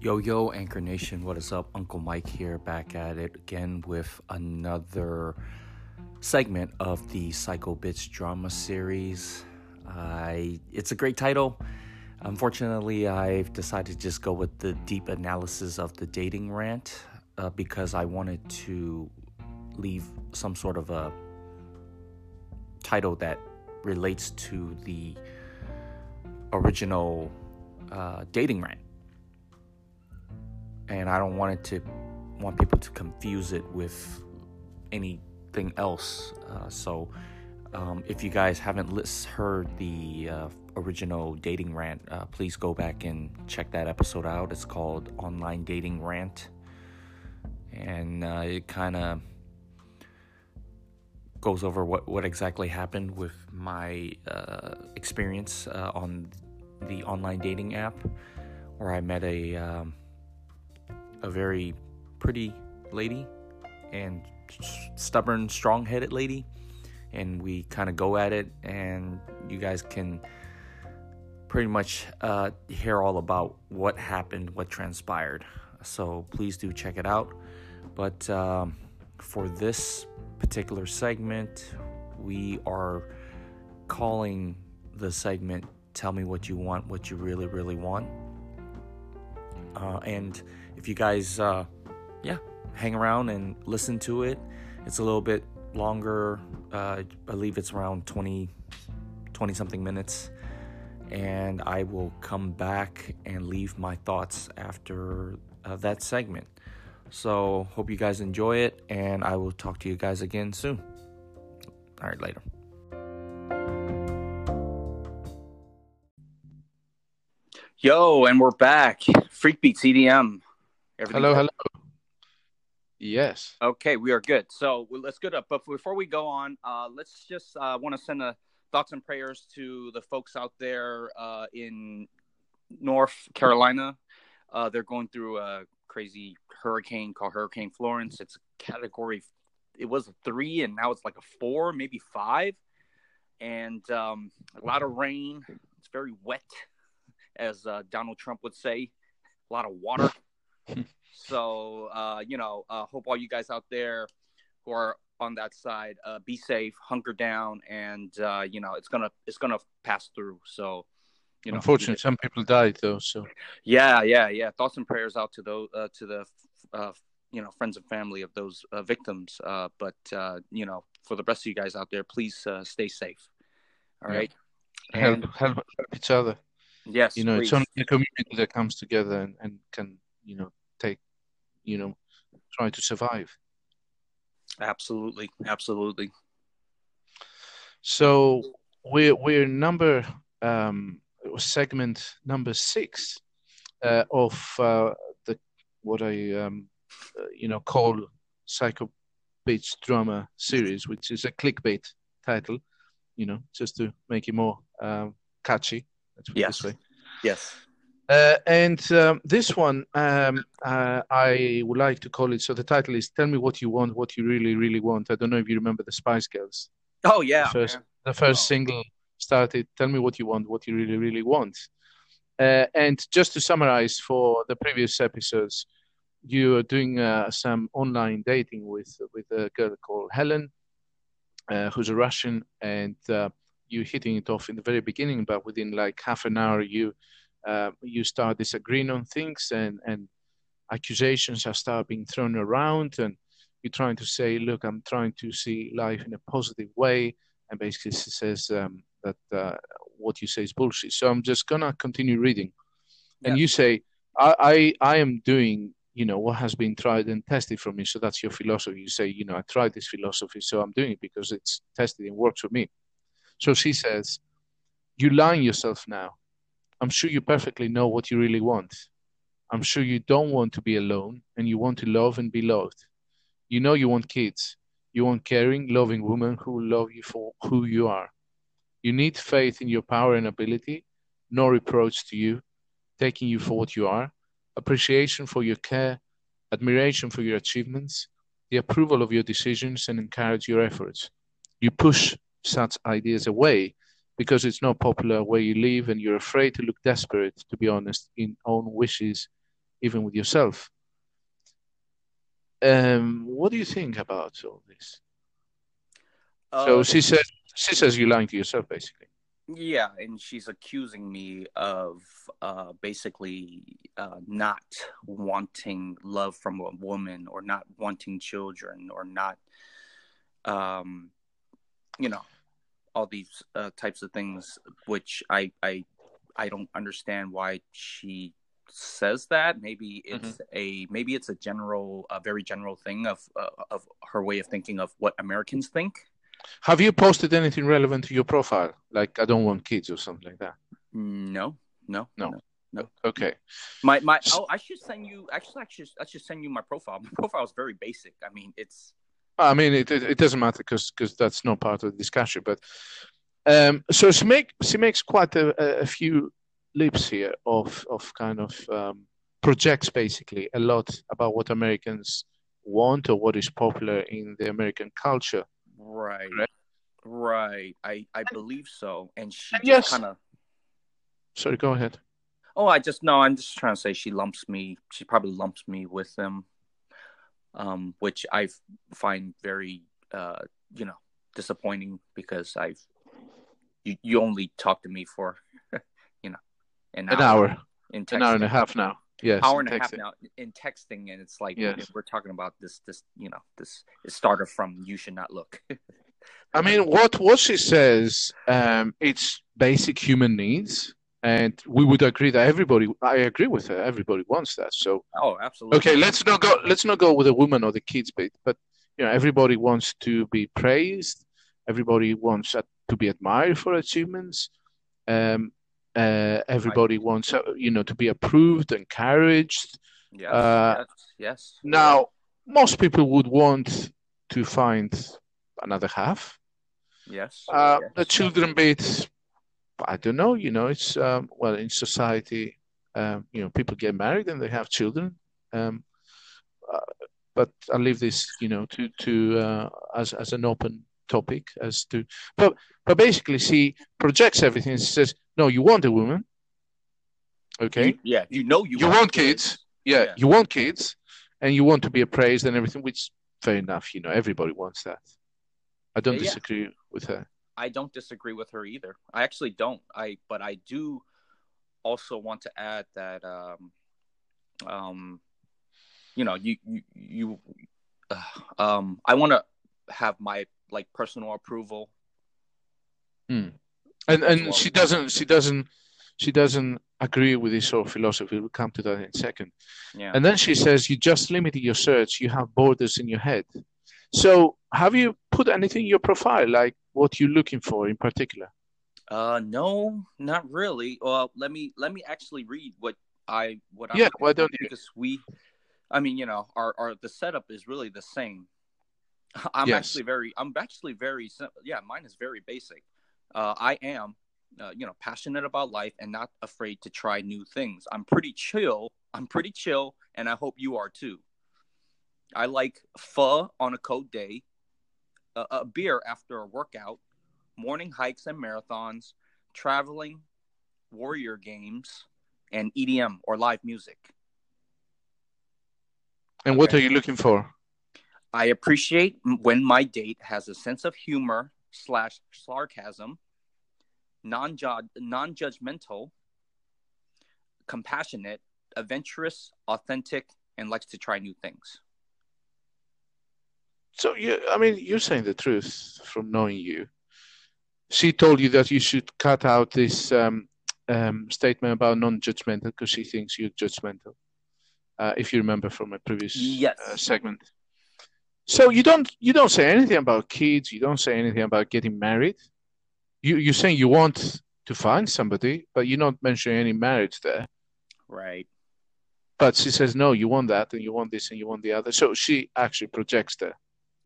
Yo, yo, Anchor Nation, what is up? Uncle Mike here, back at it again with another segment of the Psycho Bitch drama series. I, it's a great title. Unfortunately, I've decided to just go with the deep analysis of the dating rant uh, because I wanted to leave some sort of a title that relates to the original uh, dating rant and I don't want it to want people to confuse it with anything else. Uh, so, um, if you guys haven't heard the uh, original dating rant, uh, please go back and check that episode out. It's called Online Dating Rant, and uh, it kind of goes over what, what exactly happened with my uh, experience uh, on the online dating app, where I met a um, a very pretty lady and stubborn, strong headed lady. And we kind of go at it, and you guys can pretty much uh, hear all about what happened, what transpired. So please do check it out. But um, for this particular segment, we are calling the segment Tell Me What You Want, What You Really, Really Want. Uh, and if you guys, uh, yeah, hang around and listen to it, it's a little bit longer. Uh, I believe it's around 20, 20 something minutes. And I will come back and leave my thoughts after uh, that segment. So, hope you guys enjoy it, and I will talk to you guys again soon. All right, later. Yo, and we're back. Freak Beats EDM. Everything hello, hello. Yes. Okay, we are good. So well, let's get up. But before we go on, uh, let's just uh, want to send a thoughts and prayers to the folks out there uh, in North Carolina. Uh, they're going through a crazy hurricane called Hurricane Florence. It's a category. It was a three, and now it's like a four, maybe five, and um, a lot of rain. It's very wet, as uh, Donald Trump would say. A lot of water. So uh, you know, uh, hope all you guys out there who are on that side uh, be safe, hunker down, and uh, you know it's gonna it's gonna pass through. So. You know, Unfortunately, some people died though. So yeah, yeah, yeah. Thoughts and prayers out to those uh, to the uh, you know friends and family of those uh, victims. Uh, but uh, you know, for the rest of you guys out there, please uh, stay safe. All right, yeah. help, help help each other. Yes, you know, please. it's only the community that comes together and, and can you know take, you know, try to survive. Absolutely, absolutely. So we're we're number um, segment number six uh, of uh, the what I um, uh, you know call psycho bitch drama series, which is a clickbait title, you know, just to make it more um, catchy. Let's put yes. Yes. Uh, and um, this one, um, uh, I would like to call it. So the title is "Tell Me What You Want, What You Really, Really Want." I don't know if you remember the Spice Girls. Oh yeah, the first, the first oh. single started "Tell Me What You Want, What You Really, Really Want." Uh, and just to summarize for the previous episodes, you are doing uh, some online dating with with a girl called Helen, uh, who's a Russian, and uh, you hitting it off in the very beginning, but within like half an hour, you uh, you start disagreeing on things and, and accusations are start being thrown around and you're trying to say, look, I'm trying to see life in a positive way. And basically she says um, that uh, what you say is bullshit. So I'm just going to continue reading. And yeah. you say, I, I, I am doing, you know, what has been tried and tested for me. So that's your philosophy. You say, you know, I tried this philosophy, so I'm doing it because it's tested and works for me. So she says, you're lying yourself now. I'm sure you perfectly know what you really want. I'm sure you don't want to be alone and you want to love and be loved. You know you want kids. You want caring, loving women who will love you for who you are. You need faith in your power and ability, no reproach to you, taking you for what you are, appreciation for your care, admiration for your achievements, the approval of your decisions, and encourage your efforts. You push such ideas away because it's not popular where you live and you're afraid to look desperate, to be honest, in own wishes even with yourself. Um, what do you think about all this? Uh, so she says she says you're lying to yourself, basically. Yeah, and she's accusing me of uh, basically uh, not wanting love from a woman, or not wanting children, or not, um, you know, all these uh, types of things. Which I I I don't understand why she says that. Maybe it's a maybe it's a general, a very general thing of uh, of her way of thinking of what Americans think. Have you posted anything relevant to your profile? Like I don't want kids or something like that. No. No, no, No. Okay. My my oh, I should send you actually I should I should send you my profile. My profile is very basic. I mean, it's I mean, it it, it doesn't matter because because that's not part of the discussion. But um, so she make she makes quite a, a- few leaps here of of kind of um, projects basically a lot about what Americans want or what is popular in the American culture. right, Right. right. I I believe so. And she just yes. kind of Sorry, go ahead. oh, I just no. I'm just trying to say she lumps me. She probably lumps me with them, um, which I find very uh, you know disappointing because I've you you only talk to me for you know an, An hour, in an hour and a half now. Yes, hour and a half now in texting and it's like Yes. we're talking about this this you know this it started from you should not look. I mean, what what she says, um, it's basic human needs, and we would agree that everybody. I agree with her. Everybody wants that. So oh absolutely okay, let's not go. Let's not go with the woman or the kids bit, but you know, everybody wants to be praised. Everybody wants to be admired for achievements. Um, uh, everybody wants, uh, you know, to be approved, encouraged. yes, uh, yes yes Now, most people would want to find another half. yes, Uh, yes. the children bit, I don't know. You know, it's um, well in society. Um, you know, people get married and they have children. Um, uh, but I'll leave this, you know, to to uh, as as an open topic as to. But but basically, she projects everything. She says, "No, you want a woman, okay? You- yeah you know you, You want kids. Yeah, Yeah. you want kids, and you want to be appraised and everything, which fair enough. You know, everybody wants that. I don't Yeah, yeah. disagree with her. I don't disagree with her either. I actually don't. I but I do also want to add that um um you know you you, you uh, um I want to have my like personal approval. And and well. she doesn't she doesn't she doesn't agree with this sort of philosophy. We'll come to that in a second. Yeah. And then she says you just limited your search. You have borders in your head. So have you put anything in your profile like what you're looking for in particular Uh, no, not really. Well, let me let me actually read what I what Yeah, why don't you? Because we, I mean, you know, our our the setup is really the same. I'm Yes. actually very I'm actually very yeah. Mine is very basic. Uh, I am, uh, you know, passionate about life and not afraid to try new things. I'm pretty chill. I'm pretty chill, and I hope you are too. I like pho on a cold day, a, a beer after a workout, morning hikes and marathons, traveling, warrior games, and EDM or live music. and what Okay. are you looking for I appreciate when my date has a sense of humor slash sarcasm, non non judgmental, compassionate, adventurous, authentic, and likes to try new things. So you i mean you're saying the truth from knowing you. She told you that you should cut out this um, um, statement about non-judgmental because she thinks you're judgmental uh, if you remember from a previous Yes. uh, segment. So you don't you don't say anything about kids. You don't say anything about getting married. You you're saying you want to find somebody but you're not mentioning any marriage there. Right. but she says no you want that and you want this and you want the other. So she actually projects there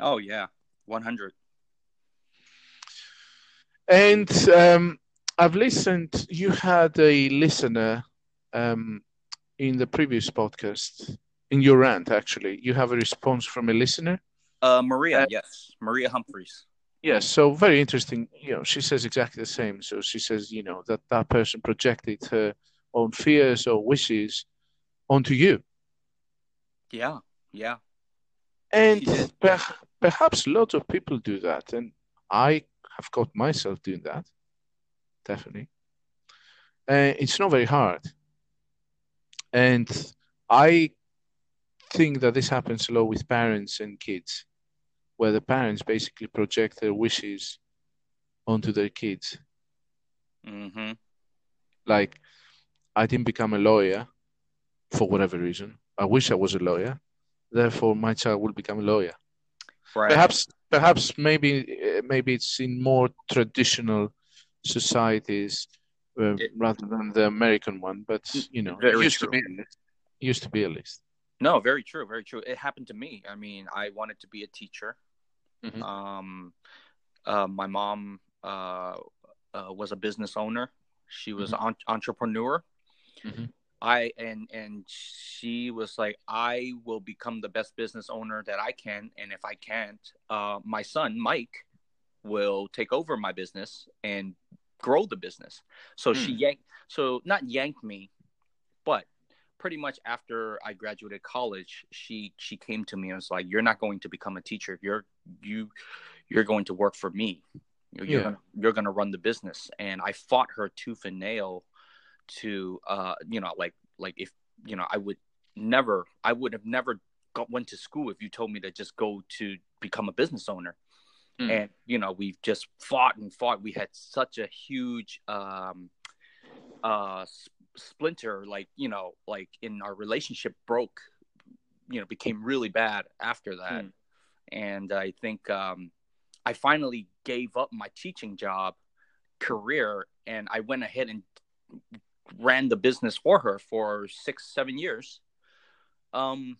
Oh yeah, one hundred. And um, I've listened. You had a listener um, in the previous podcast, in your rant, actually. You have a response from a listener. Uh, Maria, Uh, yes, Maria Humphreys. Yes, so very interesting. You know, she says exactly the same. So she says, you know, that that person projected her own fears or wishes onto you. Yeah, yeah. And per- perhaps lots of people do that. And I have caught myself doing that, definitely. Uh, it's not very hard. And I think that this happens a lot with parents and kids, where the parents basically project their wishes onto their kids. Mm-hmm. Like, I didn't become a lawyer for whatever reason. I wish I was a lawyer. Therefore, my child will become a lawyer. Right. Perhaps, perhaps maybe, uh, maybe it's in more traditional societies uh, It- rather than the American one. But you know, it used to be, used to be at least. No, very true, very true. It happened to me. I mean, I wanted to be a teacher. Mhm. Um, uh, my mom uh, uh, was a business owner. She was an entrepreneur. Mhm. I and and she was like, I will become the best business owner that I can, and if I can't, uh, my son Mike will take over my business and grow the business. So she Hmm. yanked, so not yanked me, but pretty much after I graduated college, she she came to me and was like, "You're not going to become a teacher. You're you you're going to work for me. You're, you're Yeah. gonna you're gonna run the business." And I fought her tooth and nail to uh you know like like if you know I would never I would have never got went to school if you told me to just go to become a business owner Mm. and you know we've just fought and fought we had such a huge um uh splinter like you know like in our relationship broke you know became really bad after that Mm. and i think um i finally gave up my teaching job career and i went ahead and ran the business for her for six seven years. Um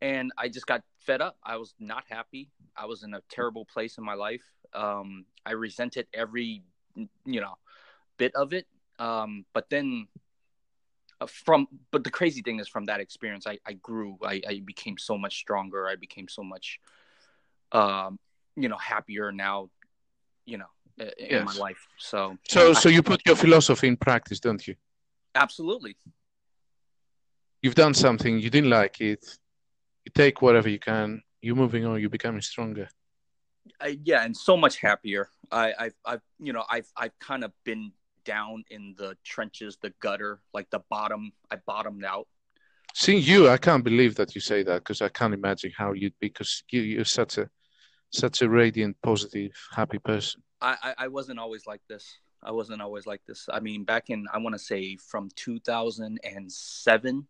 and i just got fed up. I was not happy. I was in a terrible place in my life. Um i resented every you know bit of it. Um but then uh, from but the crazy thing is from that experience i i grew. I i became so much stronger. I became so much um you know happier now you know i- in my life so So, I- so you put your philosophy in practice, don't you? absolutely You've done something, you didn't like it. You take whatever you can. You're moving on. You're becoming stronger. I, yeah, and so much happier. I, I've, I've, you know, I've, I've kind of been down in the trenches, the gutter, like the bottom. I bottomed out. Seeing you, I can't believe that you say that because I can't imagine how you'd be because you, you're such a such a radiant, positive, happy person. I, I, wasn't always like this. I wasn't always like this. I mean, back in, I want to say from 2007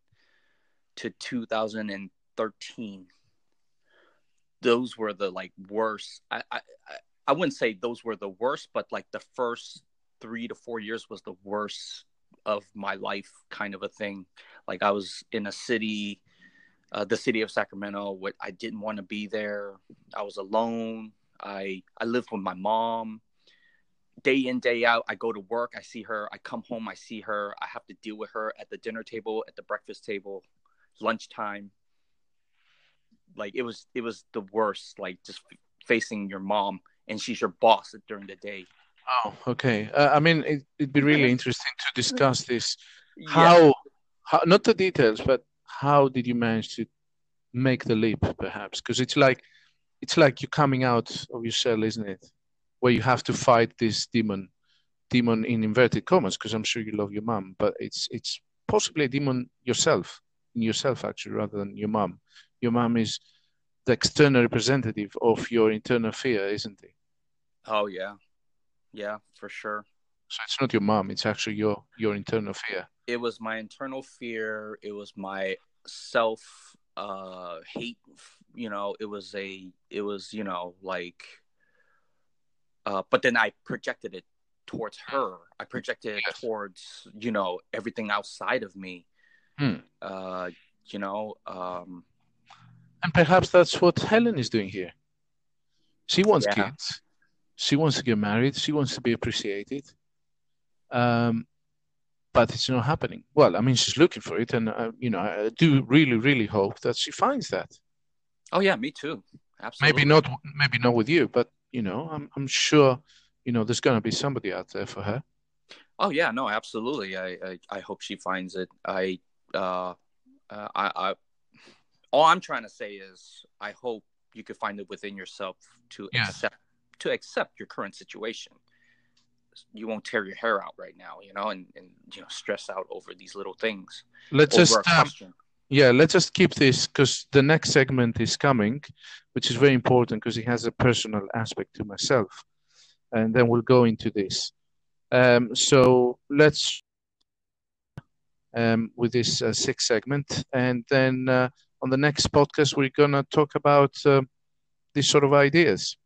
to 2013, those were the like worst. I, I, I- I wouldn't say those were the worst, but like the first three to four years was the worst of my life, kind of a thing. Like I was in a city, uh, the city of Sacramento. What I didn't want to be there. I was alone. I I lived with my mom. Day in day out, I go to work. I see her. I come home. I see her. I have to deal with her at the dinner table, at the breakfast table, lunchtime. Like it was, it was the worst. Like just f- facing your mom, and she's your boss during the day. Oh, okay. Uh, I mean, it, it'd be really interesting to discuss this. Yeah. How, how, not the details, but how did you manage to make the leap, perhaps? Because it's like, it's like you're coming out of your shell, isn't it? Where you have to fight this demon, demon in inverted commas, because I'm sure you love your mom, but it's it's possibly a demon yourself, in yourself actually, rather than your mom. Your mom is the external representative of your internal fear, isn't it? Oh yeah, yeah, for sure. So it's not your mom; it's actually your your internal fear. It was my internal fear. It was my self uh hate. You know, it was a. It was you know like. Uh, but then I projected it towards her. I projected it towards you know everything outside of me. Hmm. Uh, you know, um, And perhaps that's what Helen is doing here. She wants Yeah. kids. She wants to get married. She wants to be appreciated. Um, but it's not happening. Well, I mean, she's looking for it, and uh, you know, I do really, really hope that she finds that. oh yeah, me too. Absolutely. Maybe not, maybe not with you, but you know, I'm I'm sure, you know, there's gonna be somebody out there for her. Oh yeah, no, absolutely. I I, I hope she finds it. I uh, uh I, I all I'm trying to say is I hope you could find it within yourself to Yeah. accept to accept your current situation. You won't tear your hair out right now, you know, and, and you know, stress out over these little things. Let's just um, yeah, let's just keep this because the next segment is coming, which is very important because it has a personal aspect to myself, and then we'll go into this. Um, so let's um, with this uh, sixth segment, and then uh, on the next podcast we're gonna talk about uh, these sort of ideas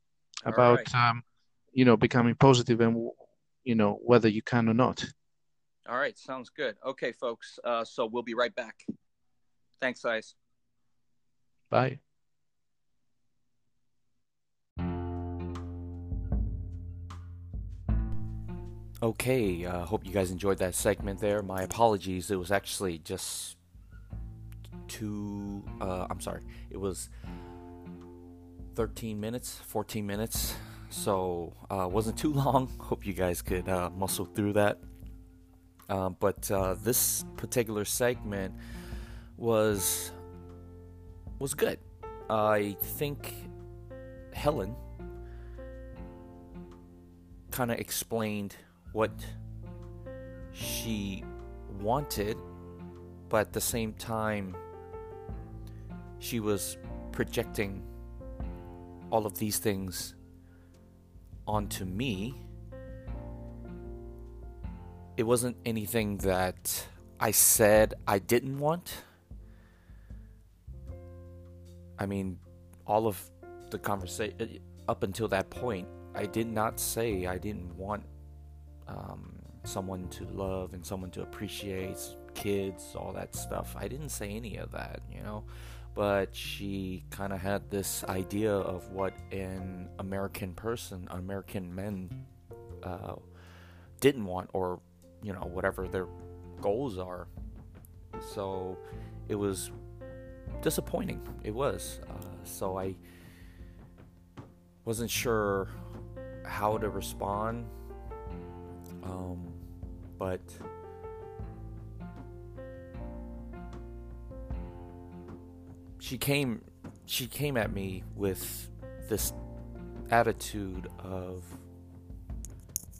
All about right. um, you know becoming positive and you know whether you can or not. All right, sounds good. Okay, folks. Uh, so we'll be right back. Thanks, guys. Bye. Okay, uh, hope you guys enjoyed that segment there. My apologies. It was actually just two. Uh, I'm sorry. It was 13 minutes, 14 minutes. So uh, wasn't too long. Hope you guys could uh, muscle through that. Uh, but uh, this particular segment was was good. I think Helen kind of explained what she wanted, but at the same time, she was projecting all of these things onto me. It wasn't anything that I said I didn't want. I mean, all of the conversation up until that point, I did not say I didn't want um, someone to love and someone to appreciate, kids, all that stuff. I didn't say any of that, you know. But she kind of had this idea of what an American person, American men, uh, didn't want, or you know, whatever their goals are. So it was disappointing. It was. Uh, so I wasn't sure how to respond. Um, but she came she came at me with this attitude of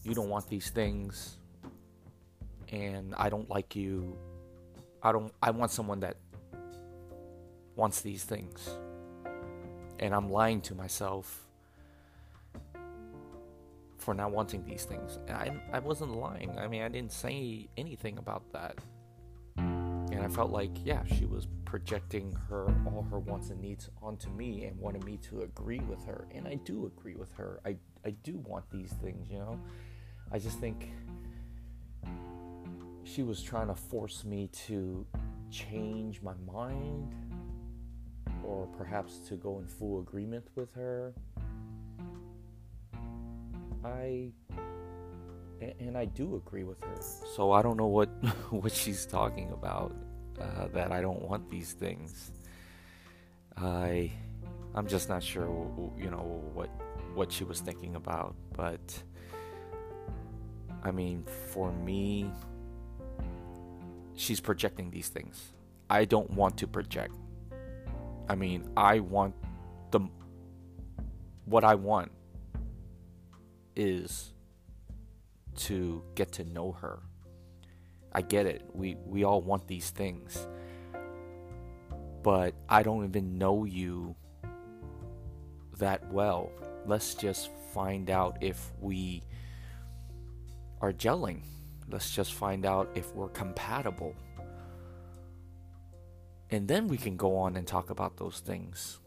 you don't want these things and I don't like you I don't I want someone that wants these things and I'm lying to myself for not wanting these things. I I wasn't lying. I mean, I didn't say anything about that. And I felt like, yeah, she was projecting her all her wants and needs onto me and wanted me to agree with her. And I do agree with her. I I do want these things, you know. I just think she was trying to force me to change my mind or perhaps to go in full agreement with her. i and I do agree with her. So I don't know what what she's talking about. Uh, that I don't want these things. I I'm just not sure. You know what what she was thinking about, but I mean, for me, she's projecting these things. I don't want to project. I mean, I want the what I want is to get to know her. I get it. We we all want these things. But I don't even know you that well. Let's just find out if we are gelling. Let's just find out if we're compatible. And then we can go on and talk about those things.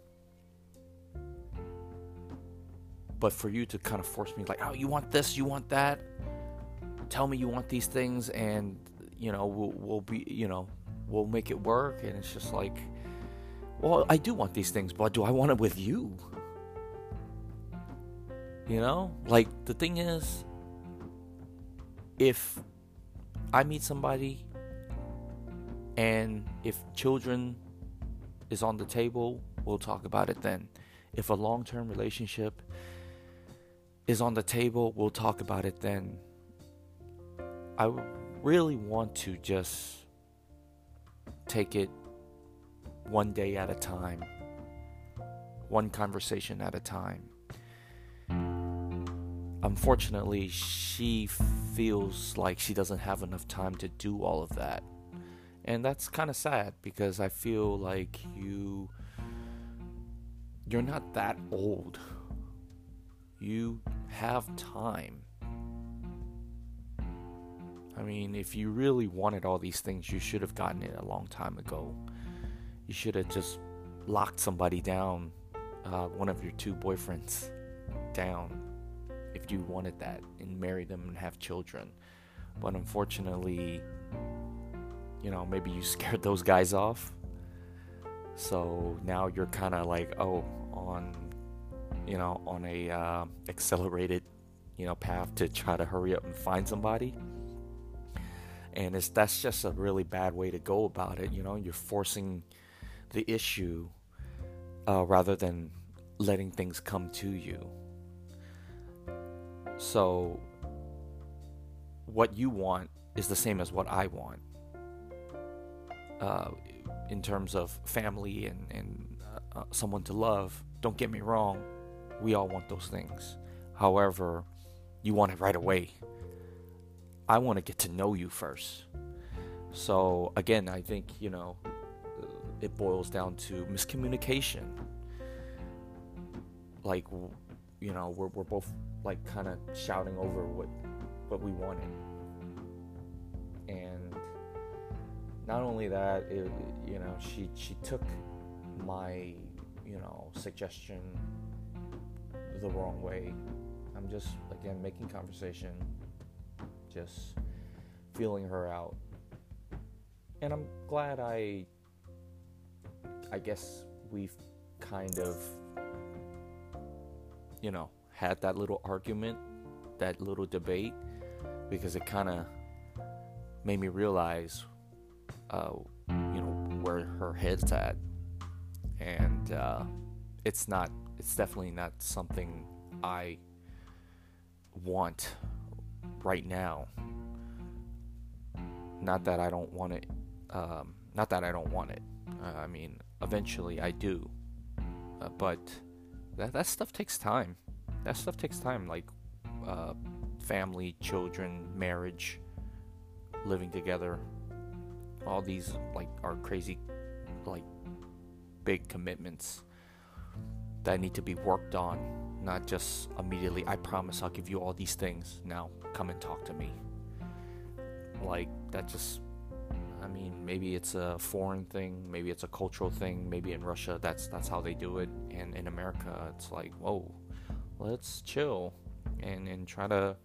But for you to kind of force me, like, oh, you want this, you want that, tell me you want these things, and you know, we'll, we'll be, you know, we'll make it work. And it's just like, well, I do want these things, but do I want it with you? You know, like the thing is, if I meet somebody and if children is on the table, we'll talk about it then. If a long term relationship is on the table, we'll talk about it then. I really want to just take it one day at a time, one conversation at a time. Unfortunately, she feels like she doesn't have enough time to do all of that. And that's kind of sad because I feel like you you're not that old. You have time. Mean, if you really wanted all these things, you should have gotten it a long time ago. You should have just locked somebody down, uh, one of your two boyfriends down, if you wanted that, and marry them and have children. But unfortunately, you know, maybe you scared those guys off. So now you're kind of like, oh, on, you know, on a uh, accelerated, you know, path to try to hurry up and find somebody and it's that's just a really bad way to go about it you know? You're forcing the issue uh, rather than letting things come to you. So what you want is the same as what i want. Uh, in terms of family and, and uh, someone to love don't get me wrong we all want those things. However you want it right away I want to get to know you first. So again, I think you know uh, it boils down to miscommunication. Like you know, we're we're both like kind of shouting over what what we wanted, and not only that, it, you know, she she took my you know suggestion the wrong way. I'm just again making conversation just feeling her out. And I'm glad I I guess we've kind of you know, had that little argument, that little debate because it kind of made me realize uh, you know where her head's at and uh, it's not it's definitely not something i want right now. Not that I don't want it. Um, not that I don't want it. Uh, I mean, eventually I do. Uh, but that that stuff takes time. That stuff takes time. Like uh, family, children, marriage, living together. All these like are crazy, like big commitments that need to be worked on not just immediately i promise i'll give you all these things. Now come and talk to me. Like that just i mean maybe it's a foreign thing maybe it's a cultural thing maybe in russia that's that's how they do it. And in america it's like whoa let's chill and and try to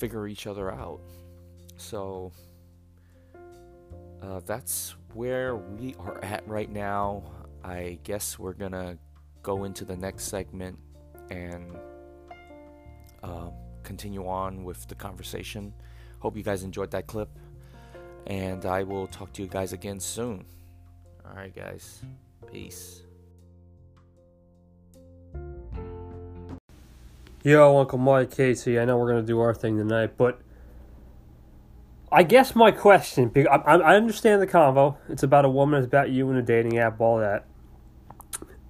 figure each other out. So uh, that's where we are at right now. I guess we're gonna go into the next segment and uh, continue on with the conversation. Hope you guys enjoyed that clip, and I will talk to you guys again soon. All right, guys. Peace. Yo, Uncle Mike Casey. I know we're gonna do our thing tonight, but I guess my question, I, I understand the convo. It's about a woman. It's about you and a dating app. All that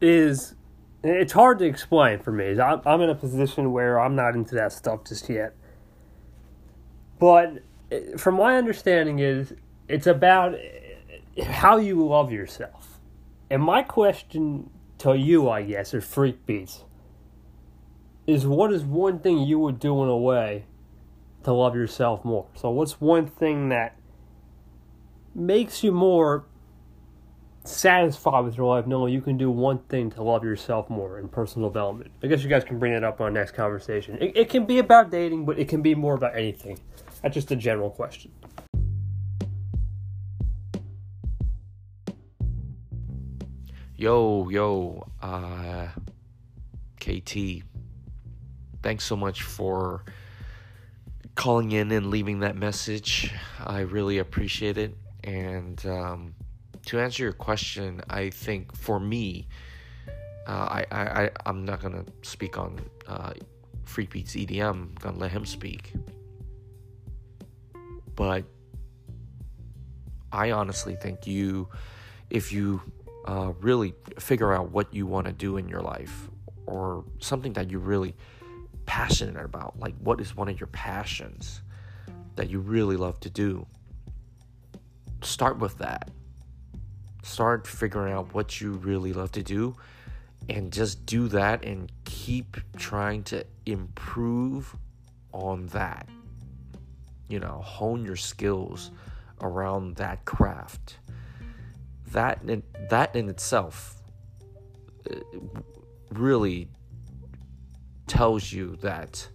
is it's hard to explain for me. I'm, I'm in a position where I'm not into that stuff just yet. But eh, from my understanding is it's about eh, how you love yourself. And my question to you, I guess, or freak beats, is what is one thing you would do in a way to love yourself more? So what's one thing that makes you more satisfied with your life knowing you can do one thing to love yourself more in personal development. I guess you guys can bring it up on next conversation. It, it can be about dating, but it can be more about anything. That's just a general question. Yo, yo, uh, KT, thanks so much for calling in and leaving that message. I really appreciate it. And, um, to answer your question, I think for me, uh, I, I, I, am not going to speak on uh, Beats EDM. I'm going to let him speak. But I honestly think you if you uh, really figure out what you want to do in your life or something that you're really passionate about, like what is one of your passions that you really love to do, start with that. Start figuring out what you really love to do and just do that and keep trying to improve on that. You know, hone your skills around that craft. That in, that in itself uh, really tells you that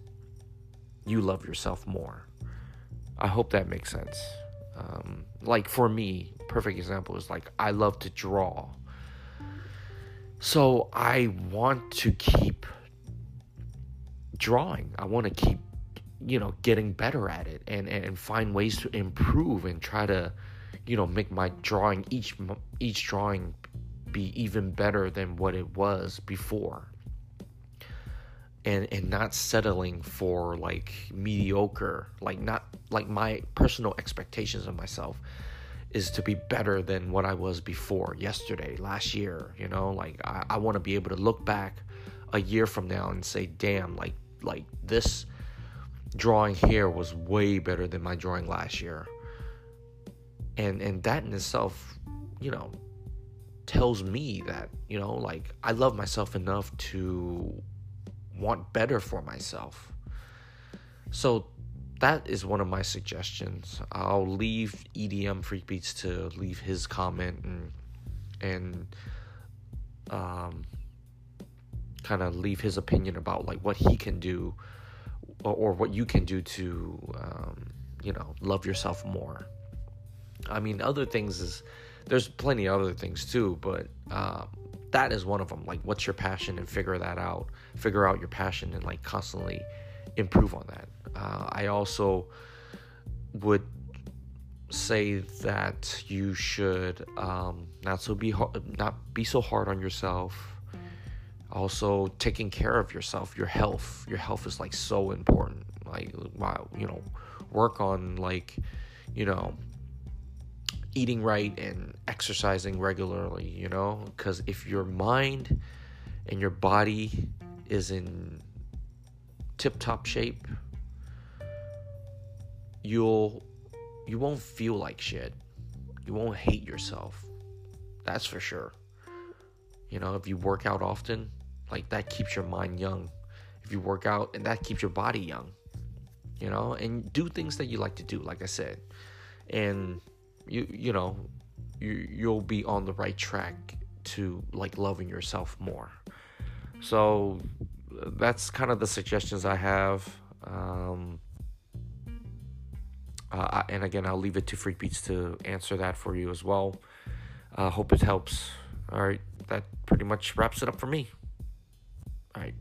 you love yourself more. I hope that makes sense. Um, like for me, perfect example is like I love to draw. So I want to keep drawing. I want to keep, you know, getting better at it and, and find ways to improve and try to, you know, make my drawing each each drawing be even better than what it was before. And and not settling for like mediocre, like not like my personal expectations of myself is to be better than what I was before, yesterday, last year, you know, like I, I want to be able to look back a year from now and say, damn, like like this drawing here was way better than my drawing last year. And and that in itself, you know, tells me that, you know, like I love myself enough to want better for myself. So that is one of my suggestions. I'll leave EDM Freak Beats to leave his comment and and um, kind of leave his opinion about like what he can do or, or what you can do to um, you know love yourself more. I mean, other things is there's plenty of other things too, but um, that is one of them. Like, what's your passion and figure that out. Figure out your passion and like constantly improve on that. Uh, I also would say that you should um, not so be hard, not be so hard on yourself. Also, taking care of yourself, your health. Your health is like so important. Like, wow, you know, work on like, you know, eating right and exercising regularly. You know, because if your mind and your body is in tip top shape, you'll you won't feel like shit. You won't hate yourself. That's for sure. You know, if you work out often, like that keeps your mind young. If you work out and that keeps your body young. You know, and do things that you like to do, like I said. And you you know, you you'll be on the right track to like loving yourself more. So that's kind of the suggestions I have. Um, uh, and again, I'll leave it to Freak Beats to answer that for you as well. Uh, hope it helps. All right, that pretty much wraps it up for me. All right.